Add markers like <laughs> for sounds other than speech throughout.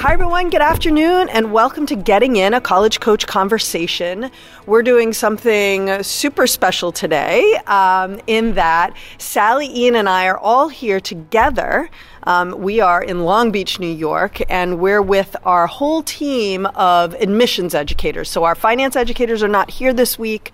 Hi, everyone. Good afternoon, and welcome to Getting In, a college coach conversation. We're doing something super special today um, in that Sally, Ian, and I are all here together. Um, we are in Long Beach, New York, and we're with our whole team of admissions educators. So, our finance educators are not here this week,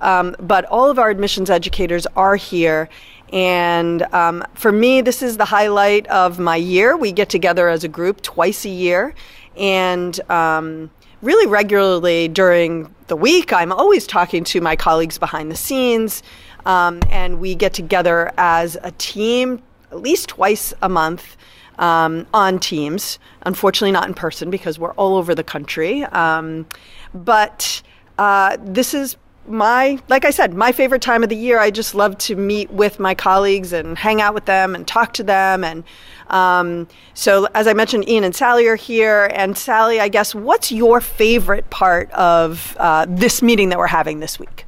um, but all of our admissions educators are here. And um, for me, this is the highlight of my year. We get together as a group twice a year. And um, really regularly during the week, I'm always talking to my colleagues behind the scenes. Um, and we get together as a team at least twice a month um, on Teams. Unfortunately, not in person because we're all over the country. Um, but uh, this is my, like I said, my favorite time of the year. I just love to meet with my colleagues and hang out with them and talk to them. And um, so, as I mentioned, Ian and Sally are here. And Sally, I guess, what's your favorite part of uh, this meeting that we're having this week?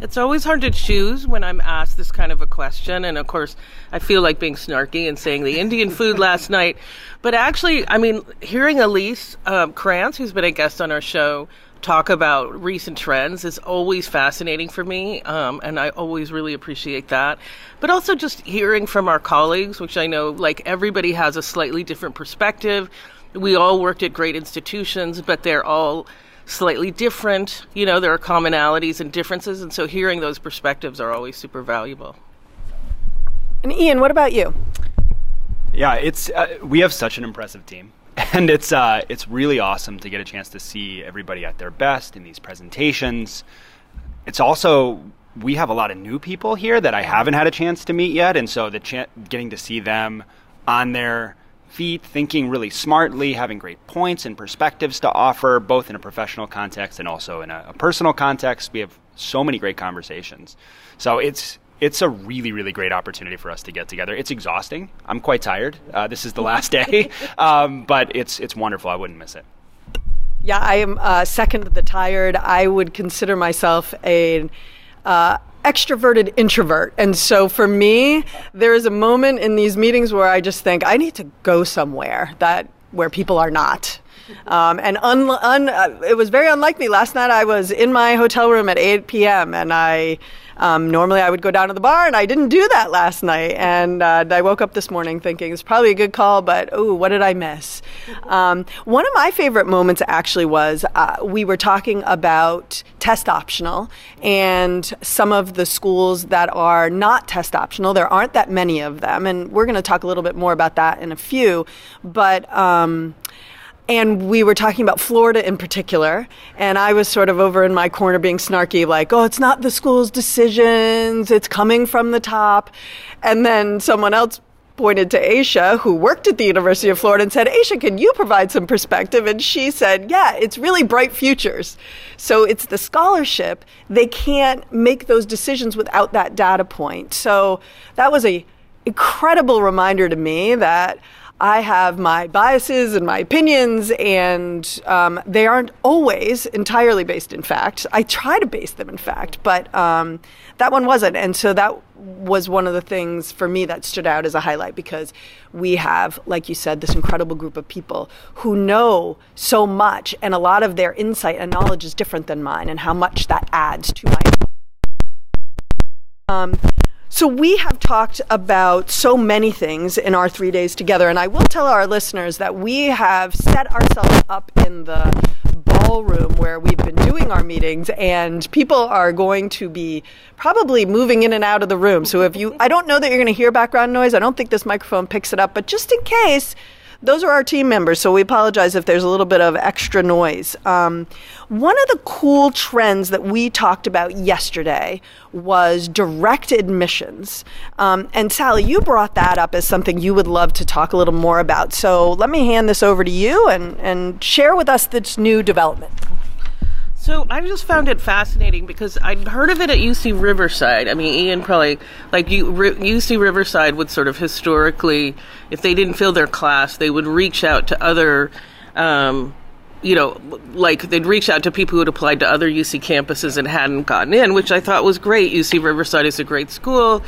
It's always hard to choose when I'm asked this kind of a question. And of course, I feel like being snarky and saying the Indian food last night. But actually, I mean, hearing Elise um, who's been a guest on our show, talk about recent trends is always fascinating for me, um, and I always really appreciate that. But also just hearing from our colleagues, which I know like everybody has a slightly different perspective. We all worked at great institutions, but they're all slightly different. You know, there are commonalities and differences, and so hearing those perspectives are always super valuable. And Ian, what about you? Yeah, it's uh, we have such an impressive team. And it's uh, it's really awesome to get a chance to see everybody at their best in these presentations. It's also we have a lot of new people here that I haven't had a chance to meet yet, and so the getting to see them on their feet, thinking really smartly, having great points and perspectives to offer, both in a professional context and also in a, a personal context. We have so many great conversations. So it's it's a really, really great opportunity for us to get together. It's exhausting. I'm quite tired. Uh, this is the last day, <laughs> um, but it's it's wonderful. I wouldn't miss it. Yeah, I am uh, second to the tired. I would consider myself a uh, extroverted introvert, and so for me, there is a moment in these meetings where I just think I need to go somewhere that where people are not. Um, and un, un, uh, it was very unlike me. Last night I was in my hotel room at 8 p.m. and I um, normally, I would go down to the bar, and I didn't do that last night. And uh, I woke up this morning thinking it's probably a good call, but oh, what did I miss? Um, one of my favorite moments actually was uh, we were talking about test optional and some of the schools that are not test optional. There aren't that many of them, and we're going to talk a little bit more about that in a few. But um, and we were talking about Florida in particular, and I was sort of over in my corner being snarky, like, oh, it's not the school's decisions, it's coming from the top. And then someone else pointed to Aisha, who worked at the University of Florida, and said, Aisha, can you provide some perspective? And she said, yeah, it's really bright futures. So it's the scholarship. They can't make those decisions without that data point. So that was a incredible reminder to me that I have my biases and my opinions, and um, they aren't always entirely based in fact. I try to base them in fact, but um, that one wasn't. And so that was one of the things for me that stood out as a highlight because we have, like you said, this incredible group of people who know so much, and a lot of their insight and knowledge is different than mine, and how much that adds to my. Um, so, we have talked about so many things in our three days together, and I will tell our listeners that we have set ourselves up in the ballroom where we've been doing our meetings, and people are going to be probably moving in and out of the room. So, if you, I don't know that you're going to hear background noise, I don't think this microphone picks it up, but just in case, those are our team members, so we apologize if there's a little bit of extra noise. Um, one of the cool trends that we talked about yesterday was direct admissions. Um, and Sally, you brought that up as something you would love to talk a little more about. So let me hand this over to you and, and share with us this new development. So I just found it fascinating because I'd heard of it at UC Riverside. I mean, Ian probably like UC Riverside would sort of historically, if they didn't fill their class, they would reach out to other. Um, you know, like they'd reach out to people who had applied to other UC campuses and hadn't gotten in, which I thought was great. UC Riverside is a great school.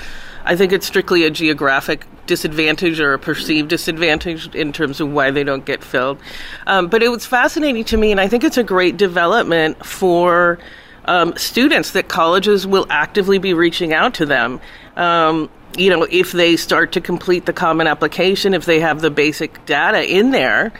I think it's strictly a geographic disadvantage or a perceived disadvantage in terms of why they don't get filled. Um, but it was fascinating to me, and I think it's a great development for um, students that colleges will actively be reaching out to them. Um, you know, if they start to complete the common application, if they have the basic data in there,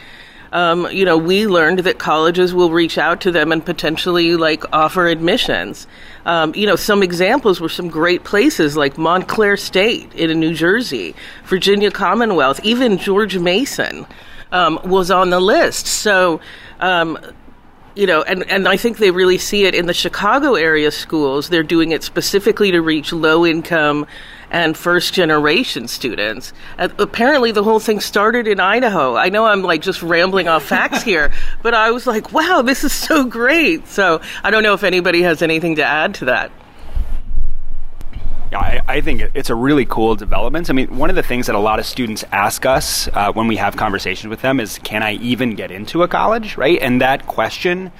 um, you know, we learned that colleges will reach out to them and potentially like offer admissions. Um, you know, some examples were some great places like Montclair State in New Jersey, Virginia Commonwealth, even George Mason um, was on the list. So, um, you know, and, and I think they really see it in the Chicago area schools. They're doing it specifically to reach low income and first generation students. Apparently, the whole thing started in Idaho. I know I'm like just rambling off facts here, but I was like, wow, this is so great. So I don't know if anybody has anything to add to that. Yeah, I, I, think it's a really cool development. I mean, one of the things that a lot of students ask us uh, when we have conversations with them is, can I even get into a college, right? And that question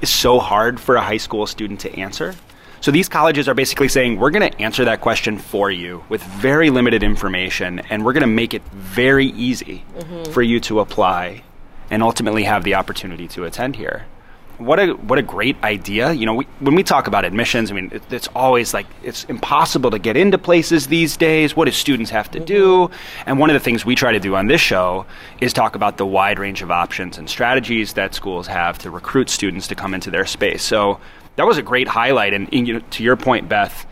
is so hard for a high school student to answer. So these colleges are basically saying, we're going to answer that question for you with very limited information, and we're going to make it very easy mm-hmm. for you to apply and ultimately have the opportunity to attend here. What a what a great idea! You know, we, when we talk about admissions, I mean, it, it's always like it's impossible to get into places these days. What do students have to do? And one of the things we try to do on this show is talk about the wide range of options and strategies that schools have to recruit students to come into their space. So that was a great highlight. And, and you know, to your point, Beth,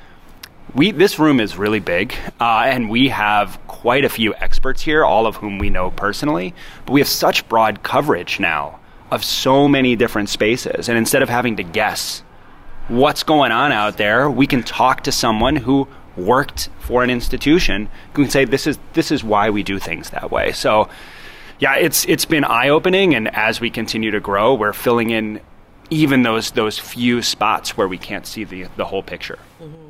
we this room is really big, uh, and we have quite a few experts here, all of whom we know personally. But we have such broad coverage now of so many different spaces, and instead of having to guess what's going on out there, we can talk to someone who worked for an institution who can say this is this is why we do things that way. So. Yeah, it's it's been eye opening, and as we continue to grow, we're filling in even those those few spots where we can't see the the whole picture. Mm-hmm.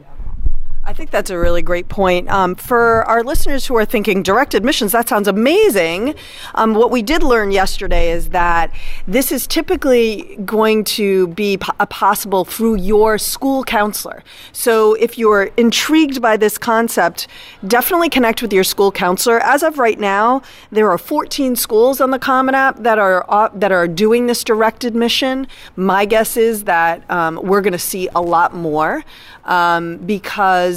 I think that's a really great point. Um, for our listeners who are thinking direct admissions, that sounds amazing. Um, what we did learn yesterday is that this is typically going to be po- possible through your school counselor. So if you're intrigued by this concept, definitely connect with your school counselor. As of right now, there are 14 schools on the Common App that are uh, that are doing this direct admission. My guess is that um, we're going to see a lot more um,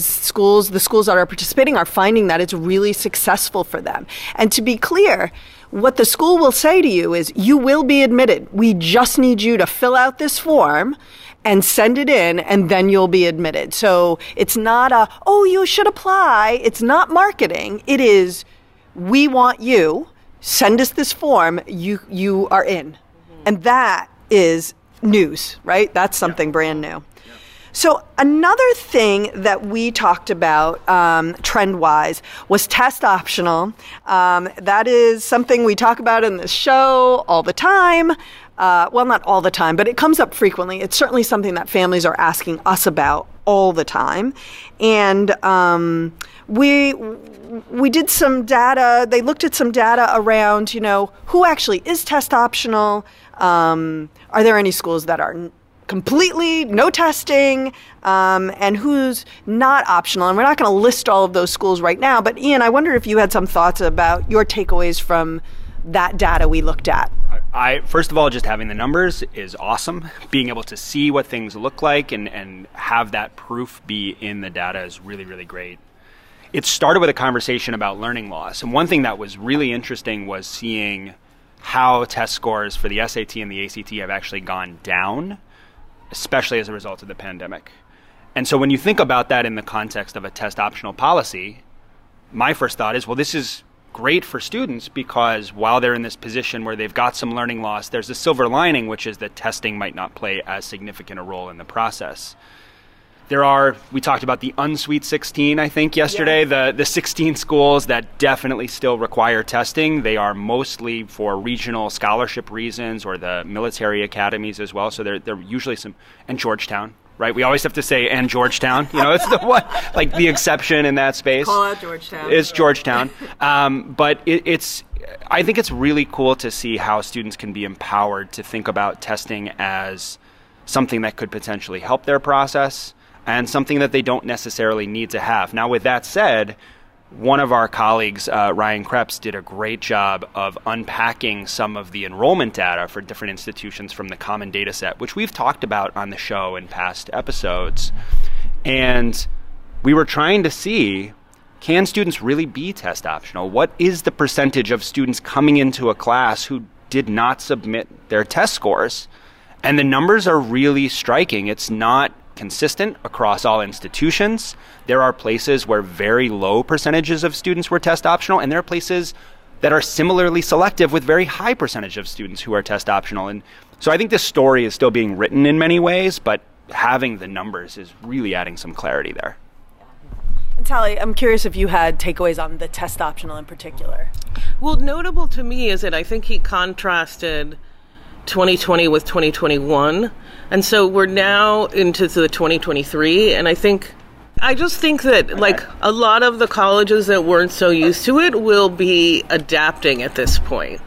schools, the schools that are participating, are finding that it's really successful for them. And to be clear, what the school will say to you is, you will be admitted. We just need you to fill out this form and send it in and then you'll be admitted. So it's not a, oh, you should apply. It's not marketing. It is, we want you. Send us this form. You, you are in. Mm-hmm. And that is news, right? That's something yeah. brand new. So, another thing that we talked about um, trend wise was test optional. Um, that is something we talk about in the show all the time. Uh, well, not all the time, but it comes up frequently. It's certainly something that families are asking us about all the time. And um, we we did some data. They looked at some data around, you know, who actually is test optional. Um, are there any schools that are completely no testing um, and who's not optional. And we're not going to list all of those schools right now, but Ian, I wonder if you had some thoughts about your takeaways from that data we looked at. I first of all, just having the numbers is awesome. Being able to see what things look like and, and have that proof be in the data is really, really great. It started with a conversation about learning loss. And one thing that was really interesting was seeing how test scores for the SAT and the ACT have actually gone down especially as a result of the pandemic. And so when you think about that in the context of a test optional policy, my first thought is well, this is great for students because while they're in this position where they've got some learning loss, there's a silver lining, which is that testing might not play as significant a role in the process. There are we talked about the unsweet 16 i think yesterday. The the 16 schools that definitely still require testing. They are mostly for regional scholarship reasons or the military academies as well. So they're, they're usually some and georgetown right? We always have to say and georgetown. You know it's the one <laughs> like the exception in that space. Call out Georgetown. it's georgetown. <laughs> Um, but it, it's i think it's really cool to see how students can be empowered to think about testing as something that could potentially help their process and something that they don't necessarily need to have. Now, with that said, one of our colleagues, uh, Ryan Krebs, did a great job of unpacking some of the enrollment data for different institutions from the common data set, which we've talked about on the show in past episodes. And we were trying to see can students really be test optional? What is the percentage of students coming into a class who did not submit their test scores? And the numbers are really striking. It's not consistent across all institutions. There are places where very low percentages of students were test optional, and there are places that are similarly selective with very high percentage of students who are test optional. And so I think this story is still being written in many ways, but having the numbers is really adding some clarity there. And Sally, I'm curious if you had takeaways on the test optional in particular. Well, notable to me is that I think he contrasted 2020 with 2021. And so we're now into the 2023. And I think, I just think that like a lot of the colleges that weren't so used to it will be adapting at this point.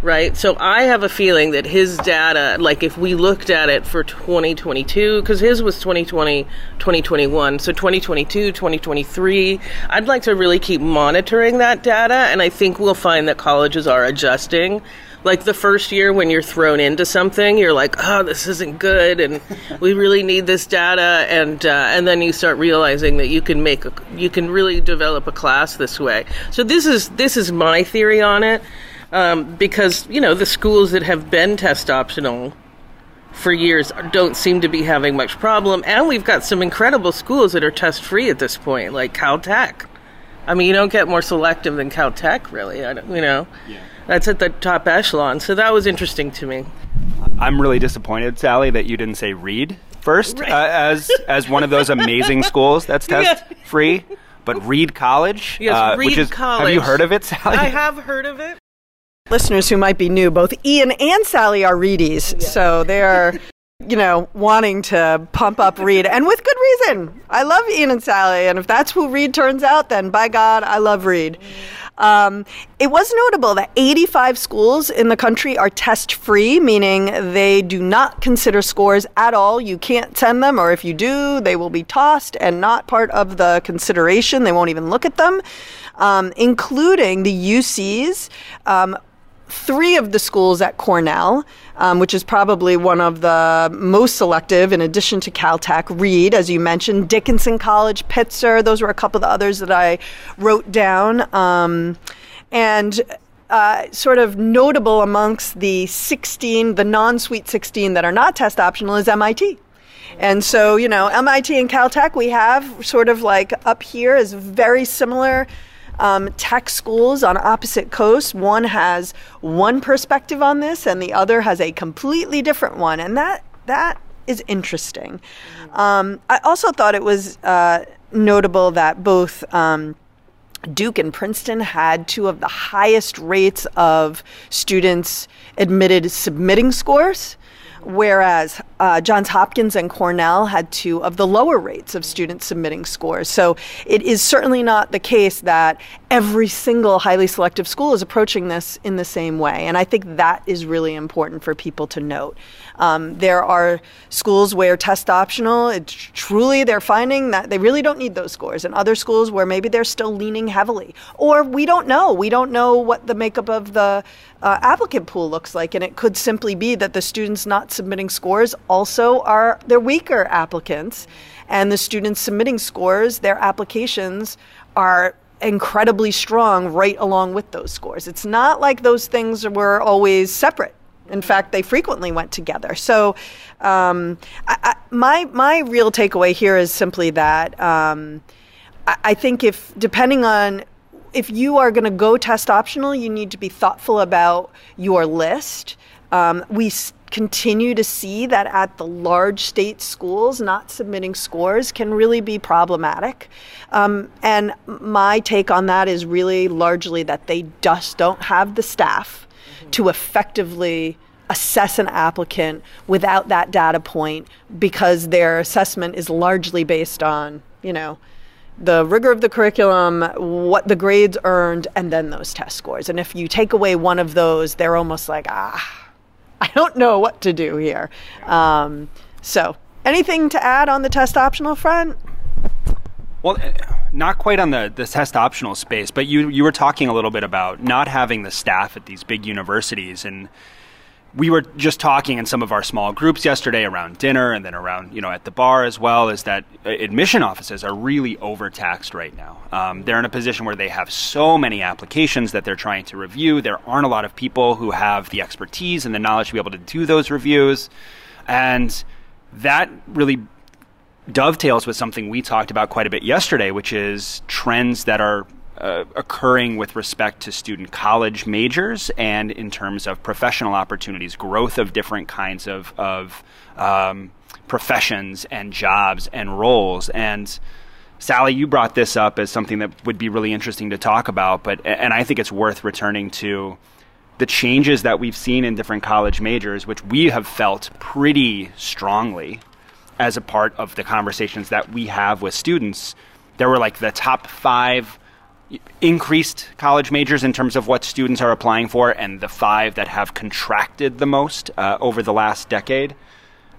Right. So I have a feeling that his data, like if we looked at it for 2022, because his was 2020, 2021. So 2022, 2023, I'd like to really keep monitoring that data. And I think we'll find that colleges are adjusting like the first year when you're thrown into something, you're like, oh, this isn't good, and <laughs> we really need this data, and uh, and then you start realizing that you can make a, you can really develop a class this way. So this is this is my theory on it, um, because you know the schools that have been test optional for years don't seem to be having much problem, and we've got some incredible schools that are test free at this point, like Caltech. I mean, you don't get more selective than Caltech, really. I don't, you know. Yeah that's at the top echelon. So that was interesting to me. I'm really disappointed, Sally, that you didn't say Reed first uh, as as one of those amazing <laughs> schools that's test yeah. free. But Reed College, yes, uh, Reed which is, College. have you heard of it, Sally? I have heard of it. Listeners who might be new, both Ian and Sally are Reedies, yeah. so they are you know, wanting to pump up Reed, and with good reason. I love Ian and Sally, and if that's who Reed turns out, then by God, I love Reed. Um, it was notable that 85 schools in the country are test free, meaning they do not consider scores at all. You can't send them, or if you do, they will be tossed and not part of the consideration. They won't even look at them, um, including the UCs. Um, three of the schools at Cornell, um, which is probably one of the most selective, in addition to Caltech, Reed, as you mentioned, Dickinson College, Pitzer. Those were a couple of the others that I wrote down. Um, and uh, sort of notable amongst the 16, the non sweet 16 that are not test optional is MIT. And so, you know, MIT and Caltech, we have sort of like up here is very similar um, tech schools on opposite coasts. One has one perspective on this, and the other has a completely different one, and that that is interesting. Um, I also thought it was uh, notable that both. Um, Duke and Princeton had two of the highest rates of students admitted submitting scores whereas uh, Johns Hopkins and Cornell had two of the lower rates of students submitting scores. So it is certainly not the case that every single highly selective school is approaching this in the same way. And I think that is really important for people to note. Um, there are schools where test optional, it's truly they're finding that they really don't need those scores, and other schools where maybe they're still leaning heavily. Or we don't know. We don't know what the makeup of the uh, applicant pool looks like, and it could simply be that the students not submitting scores also are they're weaker applicants, and the students submitting scores, their applications are incredibly strong right along with those scores. It's not like those things were always separate. In fact, they frequently went together. So, um, I, I, my my real takeaway here is simply that um, I, I think if depending on if you are going to go test optional, you need to be thoughtful about your list. Um, we continue to see that at the large state schools, not submitting scores can really be problematic. Um, and my take on that is really largely that they just don't have the staff mm-hmm. to effectively assess an applicant without that data point because their assessment is largely based on, you know, the rigor of the curriculum, what the grades earned, and then those test scores. And if you take away one of those, they're almost like, ah, <laughs> I don't know what to do here. Um, so, anything to add on the test optional front? Well, eh, not quite on the, the test optional space, but you you were talking a little bit about not having the staff at these big universities and we were just talking in some of our small groups yesterday around dinner and then around you know at the bar as well is that admission offices are really overtaxed right now. Um, they're in a position where they have so many applications that they're trying to review. There aren't a lot of people who have the expertise and the knowledge to be able to do those reviews. And that really dovetails with something we talked about quite a bit yesterday which is trends that are uh, occurring with respect to student college majors and in terms of professional opportunities, growth of different kinds of, of um, professions and jobs and roles. And Sally, you brought this up as something that would be really interesting to talk about, but and I think it's worth returning to the changes that we've seen in different college majors, which we have felt pretty strongly as a part of the conversations that we have with students. There were like the top five increased college majors in terms of what students are applying for, and the five that have contracted the most uh, over the last decade.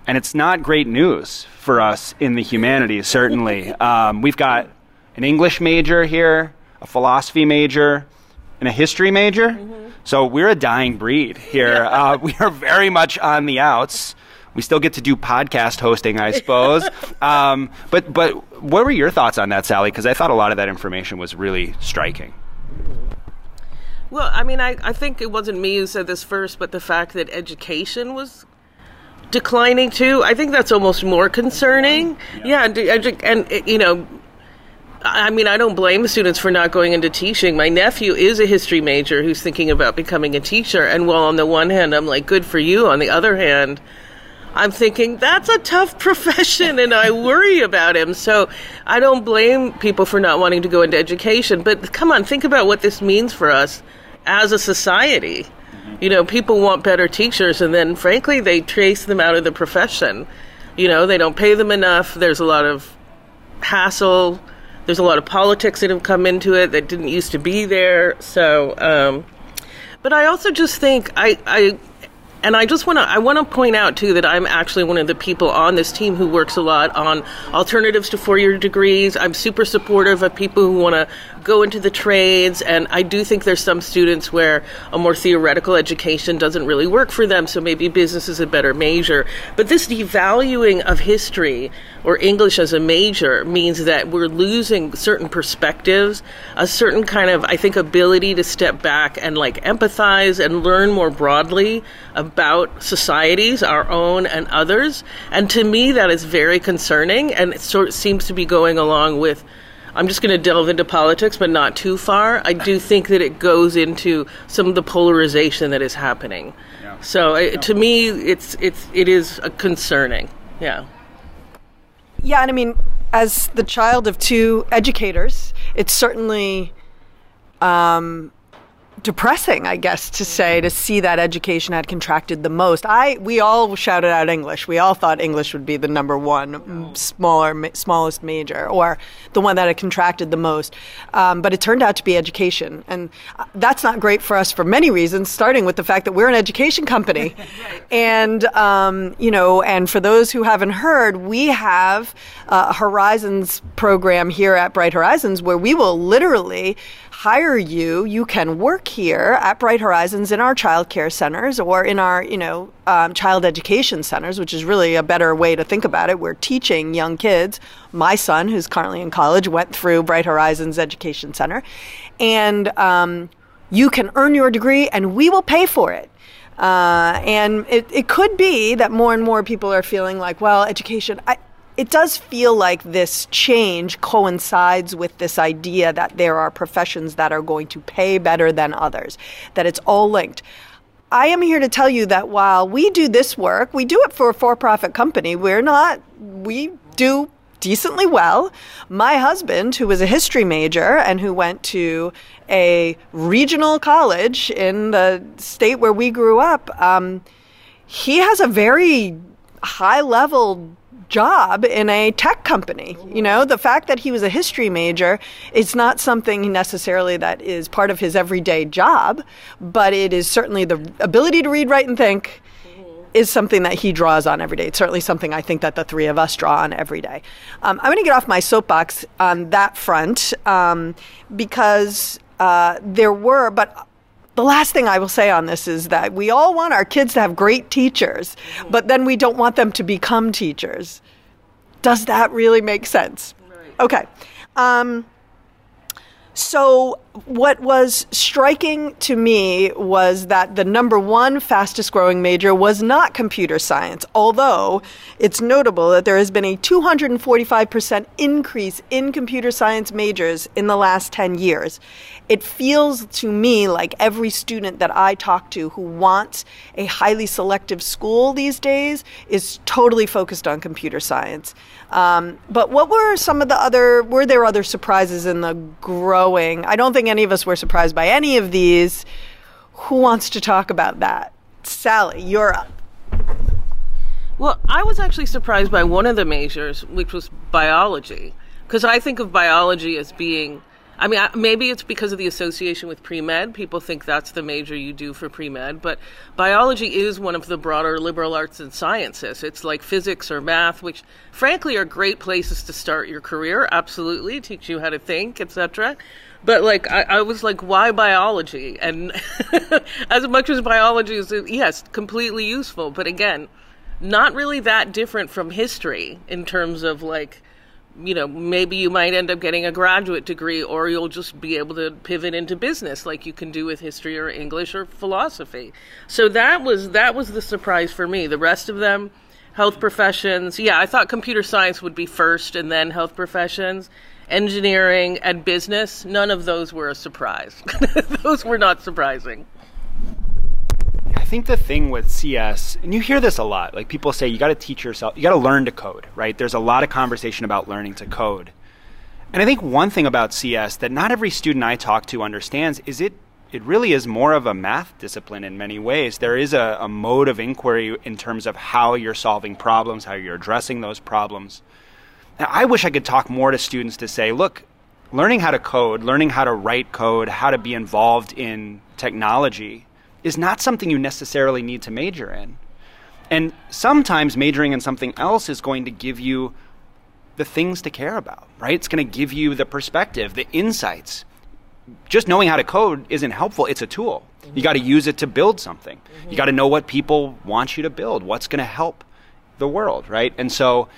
And it's not great news for us in the humanities, certainly. <laughs> Um, we've got an English major here, a philosophy major, and a history major. Mm-hmm. So we're a dying breed here. Uh, we are very much on the outs. We still get to do podcast hosting, I suppose. <laughs> um, but but what were your thoughts on that, Sally? Because I thought a lot of that information was really striking. Well, I mean, I, I think it wasn't me who said this first, but the fact that education was declining too, I think that's almost more concerning. Yeah, yeah and, and you know, I mean, I don't blame students for not going into teaching. My nephew is a history major who's thinking about becoming a teacher. And while on the one hand, I'm like, good for you, on the other hand, I'm thinking that's a tough profession and I worry about him. So I don't blame people for not wanting to go into education. But come on, think about what this means for us as a society. Mm-hmm. You know, people want better teachers and then frankly they trace them out of the profession. You know, they don't pay them enough. There's a lot of hassle. There's a lot of politics that have come into it that didn't used to be there. So, um, but I also just think I, I and I just want to I want to point out too that I'm actually one of the people on this team who works a lot on alternatives to four-year degrees. I'm super supportive of people who want to go into the trades and I do think there's some students where a more theoretical education doesn't really work for them so maybe business is a better major. But this devaluing of history or English as a major means that we're losing certain perspectives, a certain kind of I think ability to step back and like empathize and learn more broadly about societies, our own and others. And to me, that is very concerning, and it sort of seems to be going along with. I'm just going to delve into politics, but not too far. I do think that it goes into some of the polarization that is happening. Yeah. So it, to me, it's it's it is concerning. Yeah. Yeah, and I mean, as the child of two educators, it's certainly um, depressing, I guess, to say to see that education had contracted the most. I we all shouted out English. We all thought English would be the number one smaller smallest major or the one that had contracted the most. Um, but it turned out to be education, and uh, that's not great for us for many reasons. Starting with the fact that we're an education company, <laughs> and um, you know, and for those who haven't heard, we have a Horizons program here at Bright Horizons where we will literally hire you. You can work here at Bright Horizons in our child care centers or in our, you know, um, child education centers, which is really a better way to think about it. We're teaching young kids. My son, who's currently in college, went through Bright Horizons Education Center, and um, you can earn your degree, and we will pay for it. Uh, and it, it could be that more and more people are feeling like, well, education. I, it does feel like this change coincides with this idea that there are professions that are going to pay better than others, that it's all linked. I am here to tell you that while we do this work, we do it for a for profit company. We're not, we do decently well. My husband, who was a history major and who went to a regional college in the state where we grew up, um, he has a very high level job in a tech company. You know, the fact that he was a history major is not something necessarily that is part of his everyday job, but it is certainly the ability to read, write, and think is something that he draws on every day. It's certainly something I think that the three of us draw on every day. Um, I'm going to get off my soapbox on that front um, because uh, there were, but the last thing I will say on this is that we all want our kids to have great teachers, but then we don't want them to become teachers. Does that really make sense? Right. Okay. Um, so, what was striking to me was that the number one fastest growing major was not computer science, although it's notable that there has been a 245% increase in computer science majors in the last 10 years. It feels to me like every student that I talk to who wants a highly selective school these days is totally focused on computer science. Um, but what were some of the other, were there other surprises in the growing? I don't think any of us were surprised by any of these. Who wants to talk about that? Sally, you're up. Well, I was actually surprised by one of the majors, which was biology, because I think of biology as being I mean, maybe it's because of the association with pre med. People think that's the major you do for pre med, but biology is one of the broader liberal arts and sciences. It's like physics or math, which frankly are great places to start your career. Absolutely, teach you how to think, etc. But like, I, I, was like, why biology? And <laughs> as much as biology is, yes, completely useful, but again, not really that different from history in terms of like you know, maybe you might end up getting a graduate degree or you'll just be able to pivot into business like you can do with history or English or philosophy. So that was that was the surprise for me. The rest of them health professions. Yeah, I thought computer science would be first and then health professions. Engineering and business, none of those were a surprise. <laughs> those were not surprising. I think the thing with CS, and you hear this a lot, like people say you got to teach yourself, you got to learn to code, right? There's a lot of conversation about learning to code. And I think one thing about CS that not every student I talk to understands is it it really is more of a math discipline in many ways. There is a, a mode of inquiry in terms of how you're solving problems, how you're addressing those problems. Now, I wish I could talk more to students to say, look, learning how to code, learning how to write code, how to be involved in technology is not something you necessarily need to major in. And sometimes majoring in something else is going to give you the things to care about, right? It's going to give you the perspective, the insights. Just knowing how to code isn't helpful, it's a tool. Mm-hmm. You got to use it to build something. Mm-hmm. You got to know what people want you to build, what's going to help the world, right? And so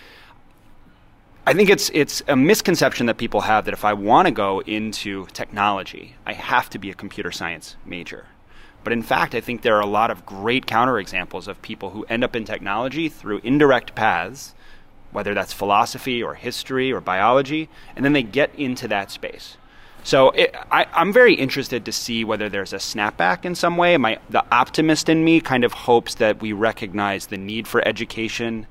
I think it's it's a misconception that people have that if I want to go into technology, I have to be a computer science major. But in fact, I think there are a lot of great counterexamples of people who end up in technology through indirect paths, whether that's philosophy or history or biology, and then they get into that space. So it, I, am very interested to see whether there's a snapback in some way. My, the optimist in me kind of hopes that we recognize the need for education.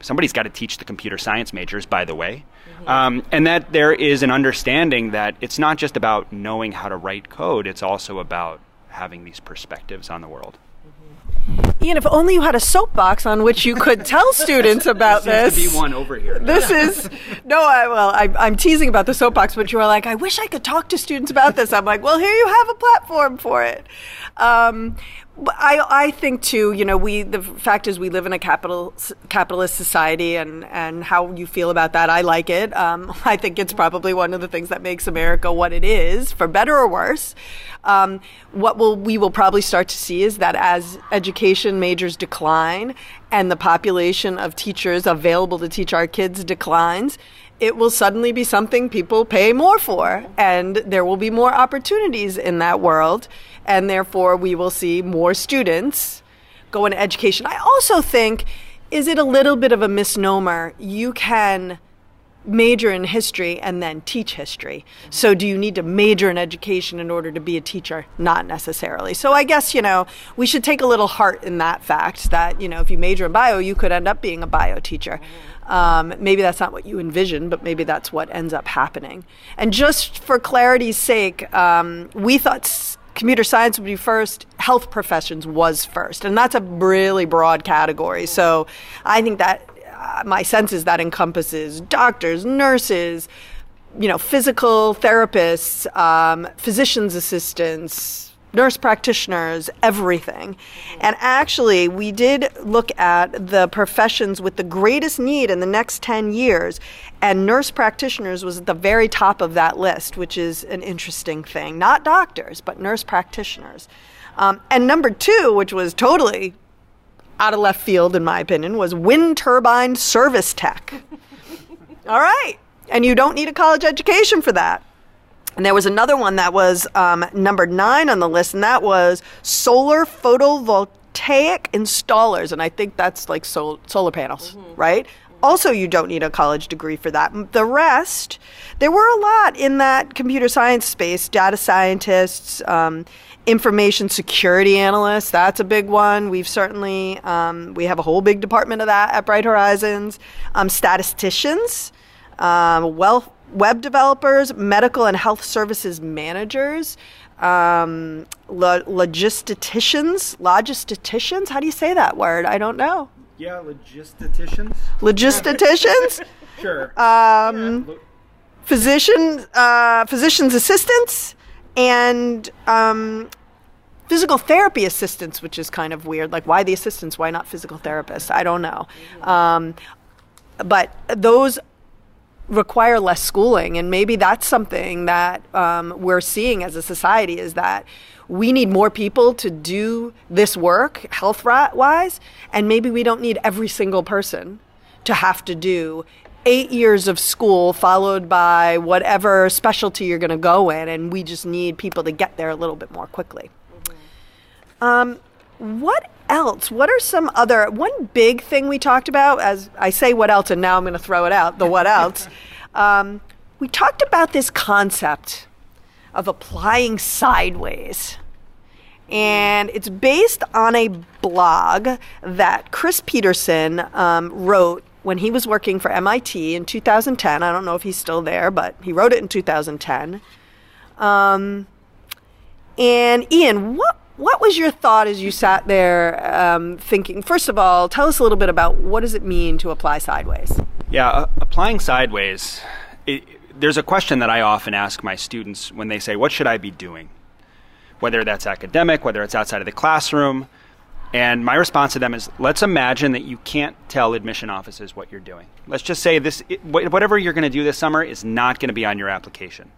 Somebody's got to teach the computer science majors, by the way. Mm-hmm. Um, and that there is an understanding that it's not just about knowing how to write code, it's also about having these perspectives on the world. Ian, if only you had a soapbox on which you could <laughs> tell students about this. Be one over here. This is no. I, well, I, am teasing about the soapbox, but you were like, I wish I could talk to students about this. I'm like, well, here you have a platform for it. Um, I, I think too, you know, we the fact is we live in a capital capitalist society, and and how you feel about that, I like it. Um, <laughs> I think it's probably one of the things that makes America what it is, for better or worse. Um, what will we will probably start to see is that as education majors decline and the population of teachers available to teach our kids declines, it will suddenly be something people pay more for, and there will be more opportunities in that world, and therefore we will see more students go into education. I also think, is it a little bit of a misnomer? You can major in history and then teach history. So, do you need to major in education in order to be a teacher? Not necessarily. So, I guess, you know, we should take a little heart in that fact that, you know, if you major in bio, you could end up being a bio teacher. Um, maybe that's not what you envision, but maybe that's what ends up happening. And just for clarity's sake, um, we thought computer science would be first, health professions was first. And that's a really broad category. So I think that uh, my sense is that encompasses doctors, nurses, you know, physical therapists, um, physician's assistants, nurse practitioners, everything. And actually, we did look at the professions with the greatest need in the next 10 years, and nurse practitioners was at the very top of that list, which is an interesting thing. Not doctors, but nurse practitioners. Um, and number two, which was totally out of left field, in my opinion, was wind turbine service tech. <laughs> All right. And you don't need a college education for that. And there was another one that was um, number nine on the list, and that was solar photovoltaic installers. And I think that's like sol- solar panels, mm-hmm. right? Also, you don't need a college degree for that. The rest, there were a lot in that computer science space data scientists, um, information security analysts that's a big one we've certainly um, we have a whole big department of that at bright horizons um, statisticians um, wealth web developers, medical and health services managers, um, lo- logisticians, logisticians. How do you say that word? I don't know. Yeah, logisticians. Logisticians. <laughs> sure. Um, yeah. physician, uh, physicians assistants, and um, physical therapy assistants, which is kind of weird. Like, why the assistants? Why not physical therapists? I don't know. Um, but those require less schooling. And maybe that's something that um, we're seeing as a society is that we need more people to do this work health wise and maybe we don't need every single person to have to do eight years of school followed by whatever specialty you're going to go in and we just need people to get there a little bit more quickly. Um, what else? What are some other one big thing we talked about? As I say, what else, and now I'm going to throw it out. The what else? <laughs> um, we talked about this concept of applying sideways. And it's based on a blog that Chris Peterson um, wrote when he was working for MIT in 2010. I don't know if he's still there, but he wrote it in 2010. Um, and Ian, what what was your thought as you sat there um, thinking? First of all, tell us a little bit about what does it mean to apply sideways. Yeah, uh, applying sideways. It, there's a question that I often ask my students when they say, "What should I be doing?" Whether that's academic, whether it's outside of the classroom, and my response to them is, "Let's imagine that you can't tell admission offices what you're doing. Let's just say this: whatever you're going to do this summer is not going to be on your application.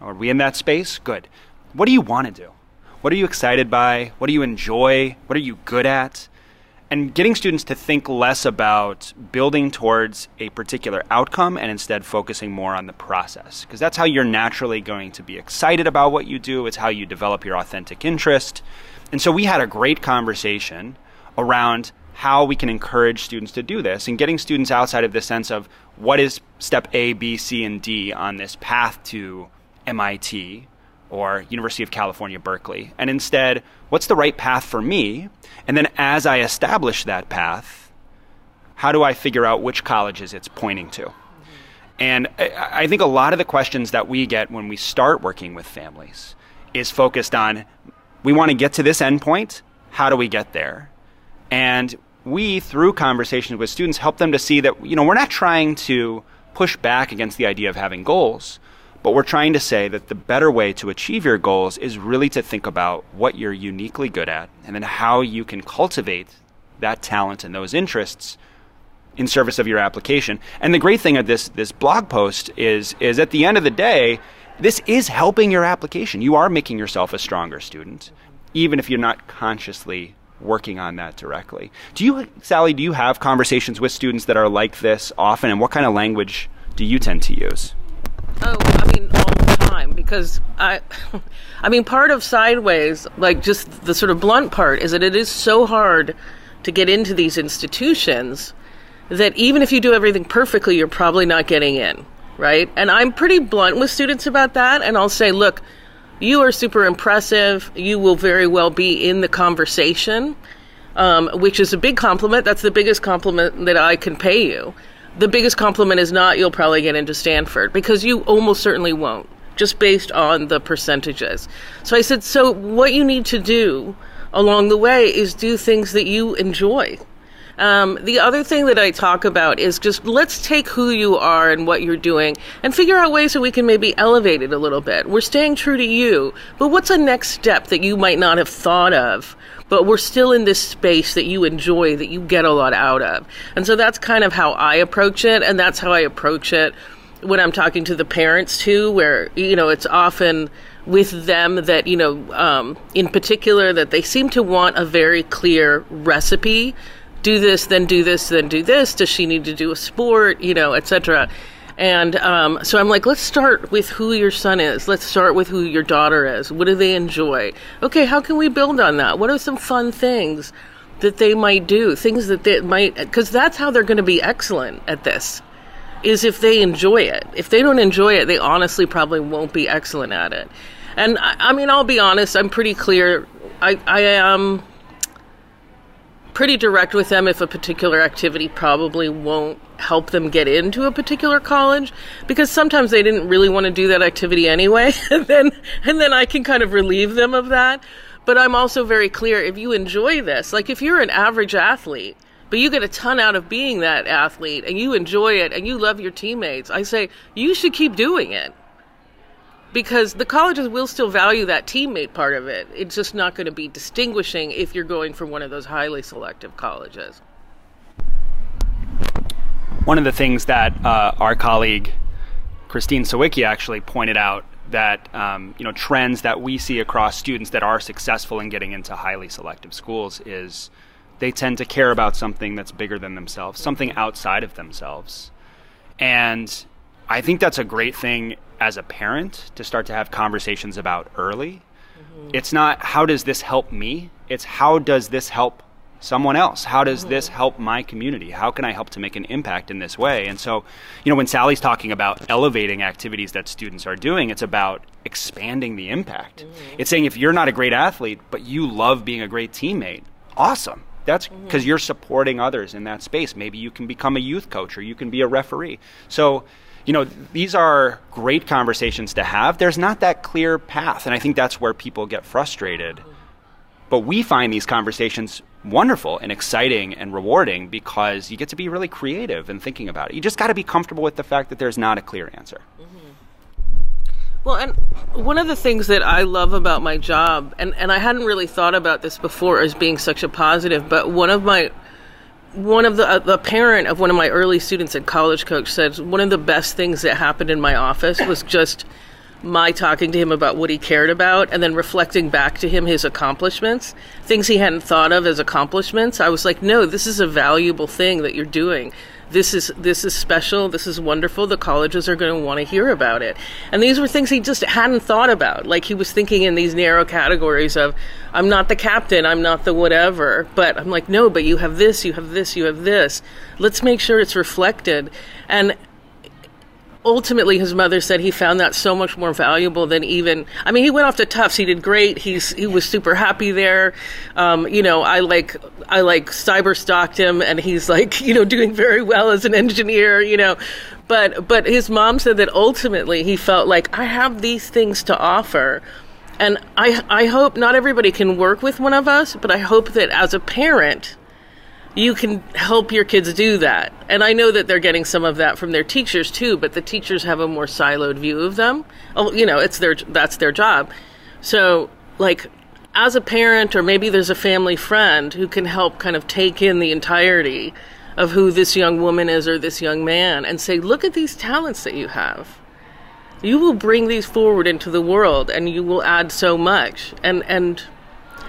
Are we in that space? Good. What do you want to do?" What are you excited by? What do you enjoy? What are you good at? And getting students to think less about building towards a particular outcome and instead focusing more on the process. Because that's how you're naturally going to be excited about what you do, it's how you develop your authentic interest. And so we had a great conversation around how we can encourage students to do this and getting students outside of the sense of what is step A, B, C, and D on this path to MIT or University of California, Berkeley, and instead, what's the right path for me? And then as I establish that path, how do I figure out which colleges it's pointing to? And I, I think a lot of the questions that we get when we start working with families is focused on we want to get to this endpoint. How do we get there? And we, through conversations with students, help them to see that you know we're not trying to push back against the idea of having goals but we're trying to say that the better way to achieve your goals is really to think about what you're uniquely good at and then how you can cultivate that talent and those interests in service of your application. And the great thing of this this blog post is is at the end of the day, this is helping your application. You are making yourself a stronger student, even if you're not consciously working on that directly. Do you Sally, do you have conversations with students that are like this often and what kind of language do you tend to use? Oh, I mean, all the time because I, <laughs> I mean, part of Sideways, like just the sort of blunt part, is that it is so hard to get into these institutions that even if you do everything perfectly, you're probably not getting in, right? And I'm pretty blunt with students about that, and I'll say, look, you are super impressive. You will very well be in the conversation, um, which is a big compliment. That's the biggest compliment that I can pay you. The biggest compliment is not you'll probably get into Stanford because you almost certainly won't, just based on the percentages. So I said, so what you need to do along the way is do things that you enjoy. Um, the other thing that I talk about is just let's take who you are and what you're doing and figure out ways that we can maybe elevate it a little bit. We're staying true to you, but what's a next step that you might not have thought of? But we're still in this space that you enjoy, that you get a lot out of. And so that's kind of how I approach it, and that's how I approach it when I'm talking to the parents too, where, you know, it's often with them that, you know, um, in particular, that they seem to want a very clear recipe do this, then do this, then do this. Does she need to do a sport, you know, etc. And um, so I'm like, let's start with who your son is. Let's start with who your daughter is. What do they enjoy? Okay, how can we build on that? What are some fun things that they might do? Things that they might, because that's how they're going to be excellent at this. Is if they enjoy it. If they don't enjoy it, they honestly probably won't be excellent at it. And I, I mean, I'll be honest. I'm pretty clear. I, I am pretty direct with them if a particular activity probably won't help them get into a particular college because sometimes they didn't really want to do that activity anyway <laughs> and then and then I can kind of relieve them of that. But I'm also very clear if you enjoy this like if you're an average athlete but you get a ton out of being that athlete and you enjoy it and you love your teammates I say you should keep doing it because the colleges will still value that teammate part of it. It's just not going to be distinguishing if you're going for one of those highly selective colleges. One of the things that uh, our colleague Christine Sawicki actually pointed out that um, you know trends that we see across students that are successful in getting into highly selective schools is they tend to care about something that's bigger than themselves, something outside of themselves, and I think that's a great thing as a parent to start to have conversations about early. Mm-hmm. It's not how does this help me? It's how does this help someone else? How does mm-hmm. this help my community? How can I help to make an impact in this way? And so, you know, when Sally's talking about elevating activities that students are doing, it's about expanding the impact. Mm-hmm. It's saying if you're not a great athlete, but you love being a great teammate, awesome. That's because mm-hmm. you're supporting others in that space. Maybe you can become a youth coach or you can be a referee. So, you know, these are great conversations to have. There's not that clear path, and I think that's where people get frustrated. But we find these conversations wonderful and exciting and rewarding because you get to be really creative and thinking about it. You just got to be comfortable with the fact that there's not a clear answer. Mm-hmm. Well, and one of the things that I love about my job, and, and I hadn't really thought about this before as being such a positive, but one of my one of the uh, the parent of one of my early students at college coach said one of the best things that happened in my office was just my talking to him about what he cared about and then reflecting back to him his accomplishments things he hadn't thought of as accomplishments. I was like no this is a valuable thing that you're doing this is this is special this is wonderful the colleges are going to want to hear about it. And these were things he just hadn't thought about. Like he was thinking in these narrow categories of i'm not the captain i'm not the whatever but i'm like no but you have this you have this you have this. Let's make sure it's reflected. And ultimately his mother said he found that so much more valuable than even i mean he went off to tufts. He did great. He's he was super happy there. Um, you know i like i like cyber stalked him and he's like <laughs> you know doing very well as an engineer you know. But but his mom said that ultimately he felt like i have these things to offer and i i hope not everybody can work with one of us but i hope that as a parent you can help your kids do that. And I know that they're getting some of that from their teachers too, but the teachers have a more siloed view of them. Oh, you know, it's their that's their job. So, like as a parent or maybe there's a family friend who can help kind of take in the entirety of who this young woman is or this young man and say, "Look at these talents that you have." You will bring these forward into the world and you will add so much. And and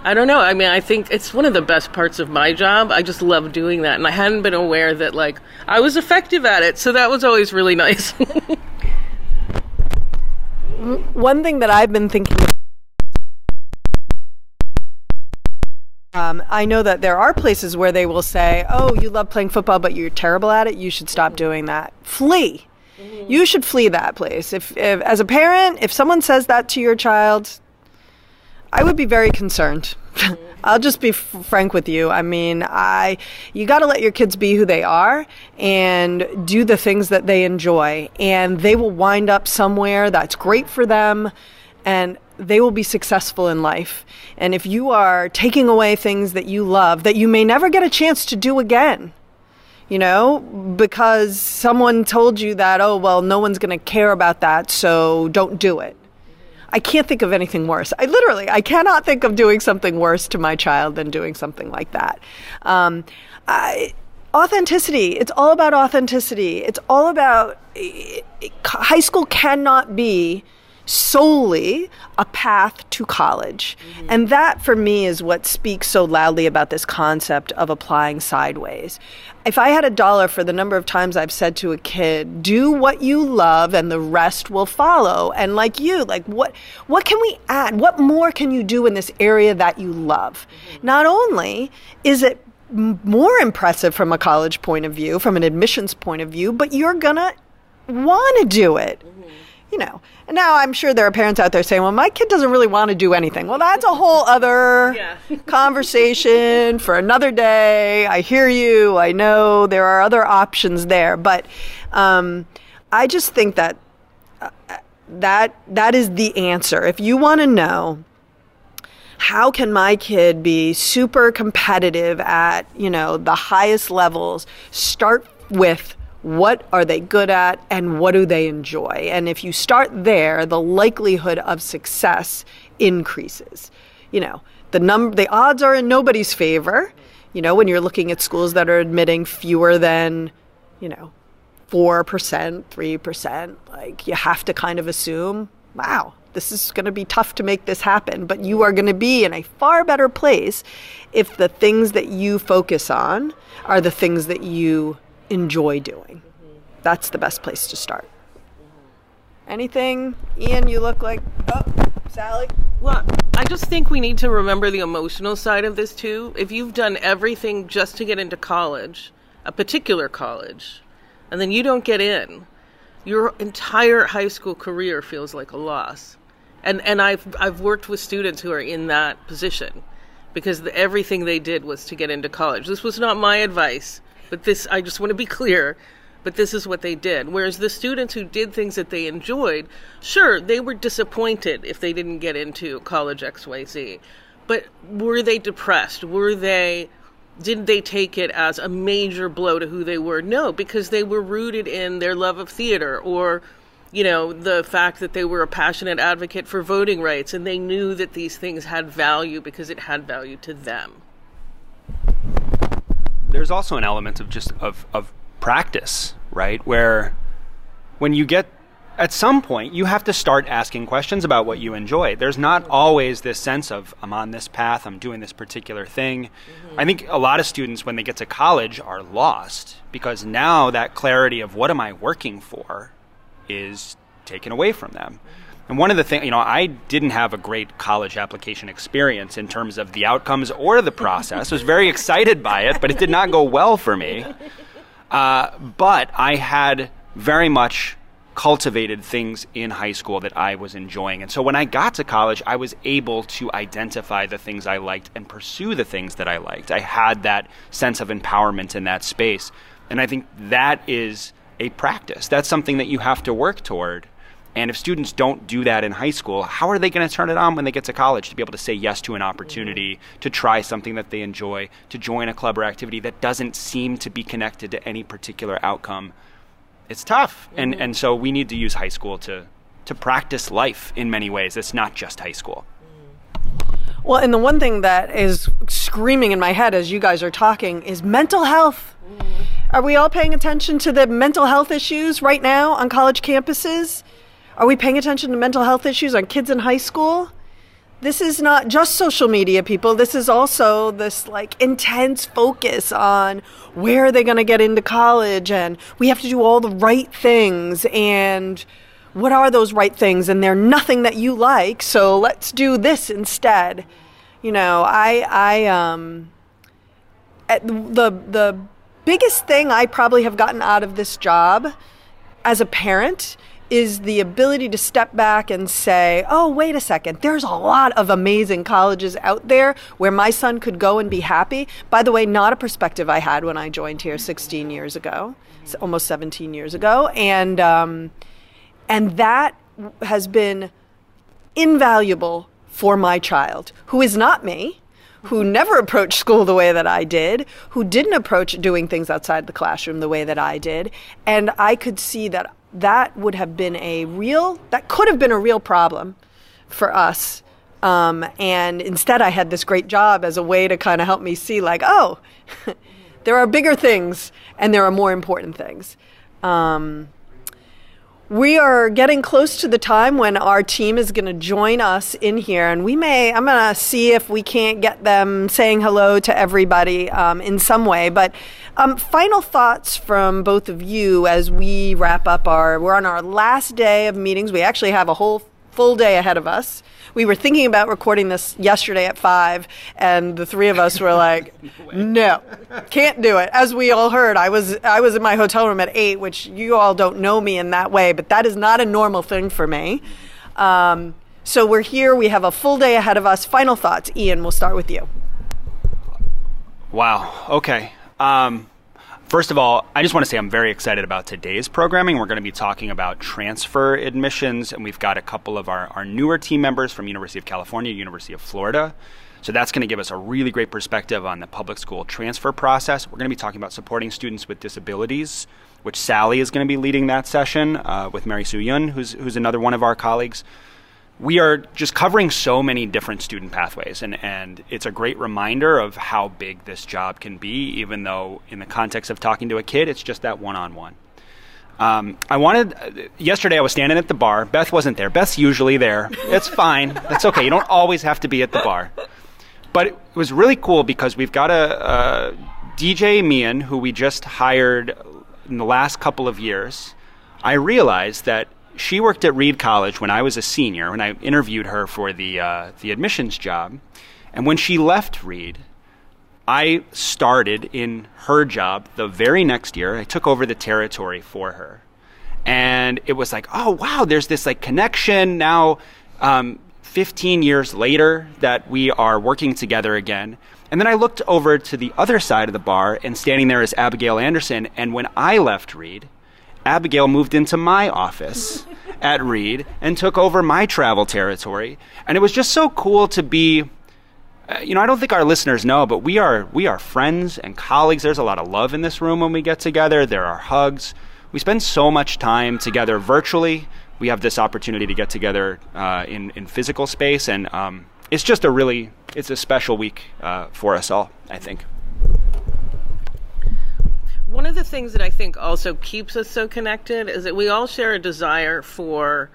I don't know. I mean, I think it's one of the best parts of my job. I just love doing that. And I hadn't been aware that, like, I was effective at it. So that was always really <laughs> nice. One thing that I've been thinking Um, I know that there are places where they will say, "Oh, you love playing football, but you're terrible at it. You should stop doing that. Flee. You should flee that place. If, if as a parent, if someone says that to your child, I would be very concerned. <laughs> I'll just be f- frank with you. I mean, I you got to let your kids be who they are and do the things that they enjoy, and they will wind up somewhere that's great for them, and they will be successful in life. And if you are taking away things that you love that you may never get a chance to do again, you know, because someone told you that, oh, well, no one's going to care about that, so don't do it. I can't think of anything worse. I literally, I cannot think of doing something worse to my child than doing something like that. Um, I, authenticity. It's all about authenticity. It's all about high school cannot be solely a path to college. Mm-hmm. And that for me is what speaks so loudly about this concept of applying sideways. If I had a dollar for the number of times I've said to a kid, do what you love and the rest will follow. And like you, like what what can we add? What more can you do in this area that you love? Mm-hmm. Not only is it more impressive from a college point of view, from an admissions point of view, but you're gonna want to do it. Mm-hmm you know. And now I'm sure there are parents out there saying, well, my kid doesn't really want to do anything. Well, that's a whole other yeah. <laughs> conversation for another day. I hear you. I know there are other options there. But um, I just think that uh, that that is the answer. If you want to know, how can my kid be super competitive at you know the highest levels start with what are they good at and what do they enjoy? And if you start there the likelihood of success increases. You know the number the odds are in nobody's favor. You know when you're looking at schools that are admitting fewer than you know 4% 3% like you have to kind of assume wow this is going to be tough to make this happen. But you are going to be in a far better place if the things that you focus on are the things that you enjoy doing. That's the best place to start. Anything, Ian? You look like oh, Sally. Well, I just think we need to remember the emotional side of this too. If you've done everything just to get into college, a particular college, and then you don't get in, your entire high school career feels like a loss. And and I've I've worked with students who are in that position because the, everything they did was to get into college. This was not my advice. But this, I just want to be clear, but this is what they did. Whereas the students who did things that they enjoyed, sure, they were disappointed if they didn't get into college XYZ. But were they depressed? Were they did they take it as a major blow to who they were? No, because they were rooted in their love of theater or you know, the fact that they were a passionate advocate for voting rights and they knew that these things had value because it had value to them there's also an element of just of of practice, right? Where when you get at some point you have to start asking questions about what you enjoy. There's not always this sense of I'm on this path, I'm doing this particular thing. Mm-hmm. I think a lot of students when they get to college are lost because now that clarity of what am I working for is taken away from them. And one of the things, you know, I didn't have a great college application experience in terms of the outcomes or the process. I was very excited by it, but it did not go well for me. Uh, but I had very much cultivated things in high school that I was enjoying. And so when I got to college, I was able to identify the things I liked and pursue the things that I liked. I had that sense of empowerment in that space. And I think that is a practice. That's something that you have to work toward and if students don't do that in high school, how are they going to turn it on when they get to college to be able to say yes to an opportunity, to try something that they enjoy, to join a club or activity that doesn't seem to be connected to any particular outcome? It's tough. Mm-hmm. And and so we need to use high school to to practice life in many ways. It's not just high school. Mm-hmm. Well, and the one thing that is screaming in my head as you guys are talking is mental health. Mm-hmm. Are we all paying attention to the mental health issues right now on college campuses? Are we paying attention to mental health issues on kids in high school? This is not just social media, people. This is also this like intense focus on where are they going to get into college and we have to do all the right things and what are those right things and they're nothing that you like, so let's do this instead. You know, I I um the the biggest thing I probably have gotten out of this job as a parent is the ability to step back and say, oh, wait a second, there's a lot of amazing colleges out there where my son could go and be happy. By the way, not a perspective I had when I joined here 16 years ago, almost 17 years ago. And, um, and that has been invaluable for my child, who is not me who never approached school the way that I did, who didn't approach doing things outside the classroom the way that I did. And I could see that that would have been a real, that could have been a real problem for us. Um, and instead, I had this great job as a way to kind of help me see, like, oh, <laughs> there are bigger things and there are more important things. Um, we are getting close to the time when our team is going to join us in here, and we may, I'm going to see if we can't get them saying hello to everybody um, in some way. But um, final thoughts from both of you as we wrap up our, we're on our last day of meetings. We actually have a whole full day ahead of us. We were thinking about recording this yesterday at five, and the three of us were like, <laughs> "No, can't do it." As we all heard, I was I was in my hotel room at eight, which you all don't know me in that way, but that is not a normal thing for me. Um, so we're here. We have a full day ahead of us. Final thoughts, Ian. We'll start with you. Wow. Okay. Um, First of all, I just want to say I'm very excited about today's programming. We're going to be talking about transfer admissions, and we've got a couple of our, our newer team members from University of California, University of Florida. So that's going to give us a really great perspective on the public school transfer process. We're going to be talking about supporting students with disabilities, which Sally is going to be leading that session uh, with Mary Sue Yun, who's, who's another one of our colleagues we are just covering so many different student pathways and, and it's a great reminder of how big this job can be even though in the context of talking to a kid it's just that one-on-one. Um, i wanted uh, yesterday i was standing at the bar. Beth wasn't there. Beth's usually there. It's fine. That's okay. You don't always have to be at the bar. But it was really cool because we've got a, a dj mian who we just hired in the last couple of years. I realized that she worked at Reed College when I was a senior, when I interviewed her for the, uh, the admissions job. And when she left Reed, I started in her job the very next year. I took over the territory for her. And it was like, oh, wow, there's this like connection now, um, 15 years later, that we are working together again. And then I looked over to the other side of the bar, and standing there is Abigail Anderson. And when I left Reed, Abigail moved into my office at Reed and took over my travel territory. And it was just so cool to be uh, you know, I don't think our listeners know, but we are we are friends and colleagues. There's a lot of love in this room when we get together. There are hugs. We spend so much time together virtually. We have this opportunity to get together uh, in in physical space, and um, it's just a really it's a special week uh, for us all. I think. One of the things that I think also keeps us so connected is that we all share a desire for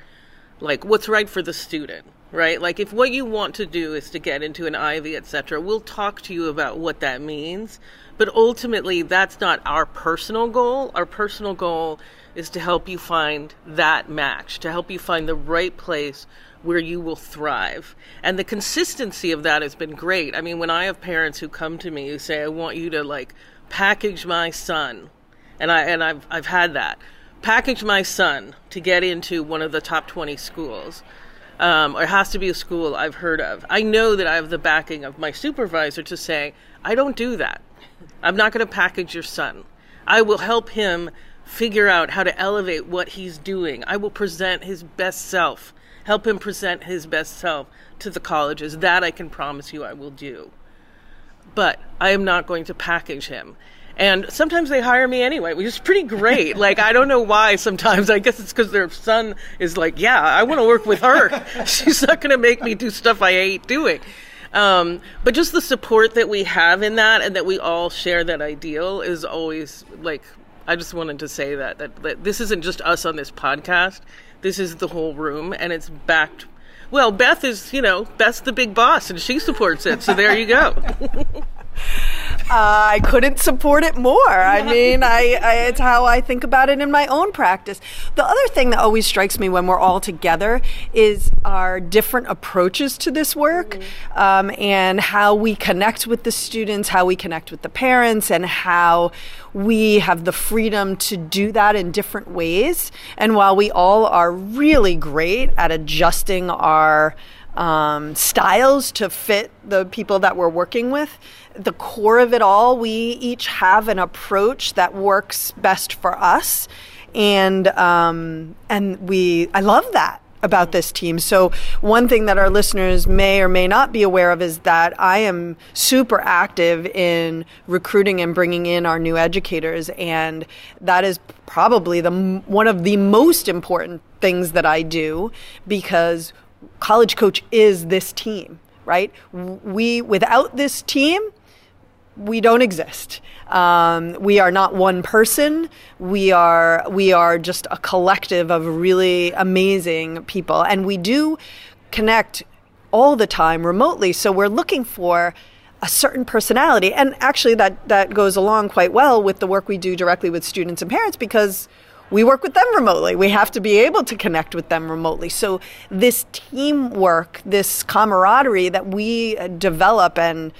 like what's right for the student, right? Like if what you want to do is to get into an Ivy, etc., we'll talk to you about what that means. But ultimately, that's not our personal goal. Our personal goal is to help you find that match, to help you find the right place where you will thrive. And the consistency of that has been great. I mean, when I have parents who come to me who say, I want you to like package my son, and I and I've I've had that package my son to get into one of the top twenty schools. Um, or it has to be a school I've heard of. I know that I have the backing of my supervisor to say, I don't do that. I'm not going to package your son. I will help him figure out how to elevate what he's doing. I will present his best self, help him present his best self to the colleges. That I can promise you I will do but I am not going to package him. And sometimes they hire me anyway, which is pretty great. <laughs> like, I don't know why sometimes. I guess it's because their son is like, yeah, I want to work with her. <laughs> She's not going to make me do stuff I hate doing. Um, but just the support that we have in that and that we all share that ideal is always like, I just wanted to say that, that, that this isn't just us on this podcast. This is the whole room and it's backed well, Beth is, you know, Beth's the big boss and she supports it. So there you go. <laughs> Uh, I couldn't support it more. I mean, I, I, it's how I think about it in my own practice. The other thing that always strikes me when we're all together is our different approaches to this work mm-hmm. um, and how we connect with the students, how we connect with the parents, and how we have the freedom to do that in different ways. And while we all are really great at adjusting our um, styles to fit the people that we're working with. The core of it all, we each have an approach that works best for us, and um, and we I love that about this team. So, one thing that our listeners may or may not be aware of is that I am super active in recruiting and bringing in our new educators, and that is probably the one of the most important things that I do because college coach is this team, right? We, without this team, we don't exist. Um, we are not one person. We are we are just a collective of really amazing people, and we do connect all the time remotely. So we're looking for a certain personality, and actually that that goes along quite well with the work we do directly with students and parents because we work with them remotely. We have to be able to connect with them remotely. So this teamwork, this camaraderie that we develop and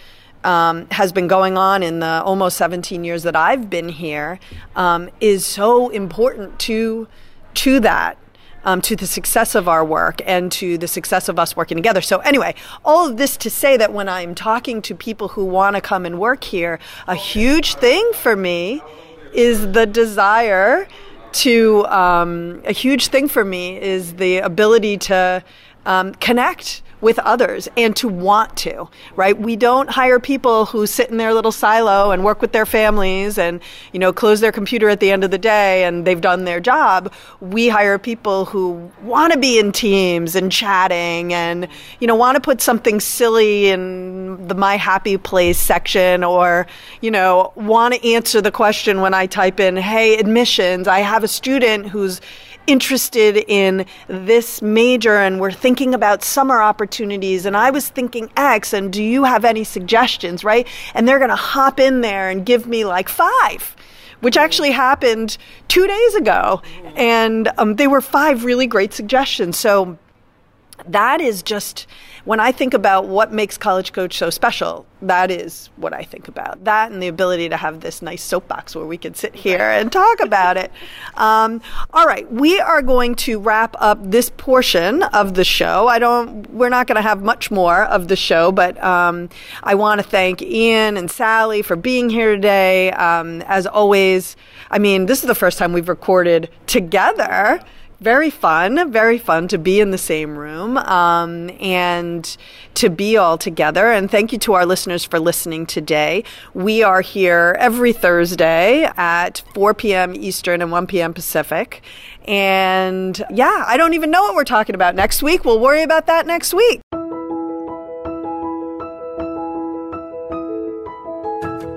um, has been going on in the almost 17 years that I've been here um, is so important to to that. Um, to the success of our work and to the success of us working together. So, anyway, all of this to say that when I'm talking to people who want to come and work here, a huge thing for me is the desire to um, a huge thing for me is the ability to um, connect with others and to want to, right? We don't hire people who sit in their little silo and work with their families and, you know, close their computer at the end of the day and they've done their job. We hire people who want to be in teams and chatting and, you know, want to put something silly in the My Happy Place section or, you know, want to answer the question when I type in, hey, admissions, I have a student who's interested in this major and we're thinking about summer opportunities and I was thinking X and do you have any suggestions, right? And they're going to hop in there and give me like five. Which actually happened two days ago. And um, they were five really great suggestions. So that is just when I think about what makes College Coach so special, that is what I think about. That and the ability to have this nice soapbox where we can sit here and talk about it. Um, all right, we are going to wrap up this portion of the show. I don't. We're not going to have much more of the show, but um, I want to thank Ian and Sally for being here today. Um, as always, I mean, this is the first time we've recorded together very fun, very fun to be in the same room um, and to be all together. And thank you to our listeners for listening today. We are here every Thursday at 4 p.m. Eastern and 1 p.m. Pacific. And yeah, I don't even know what we're talking about next week. We'll worry about that next week.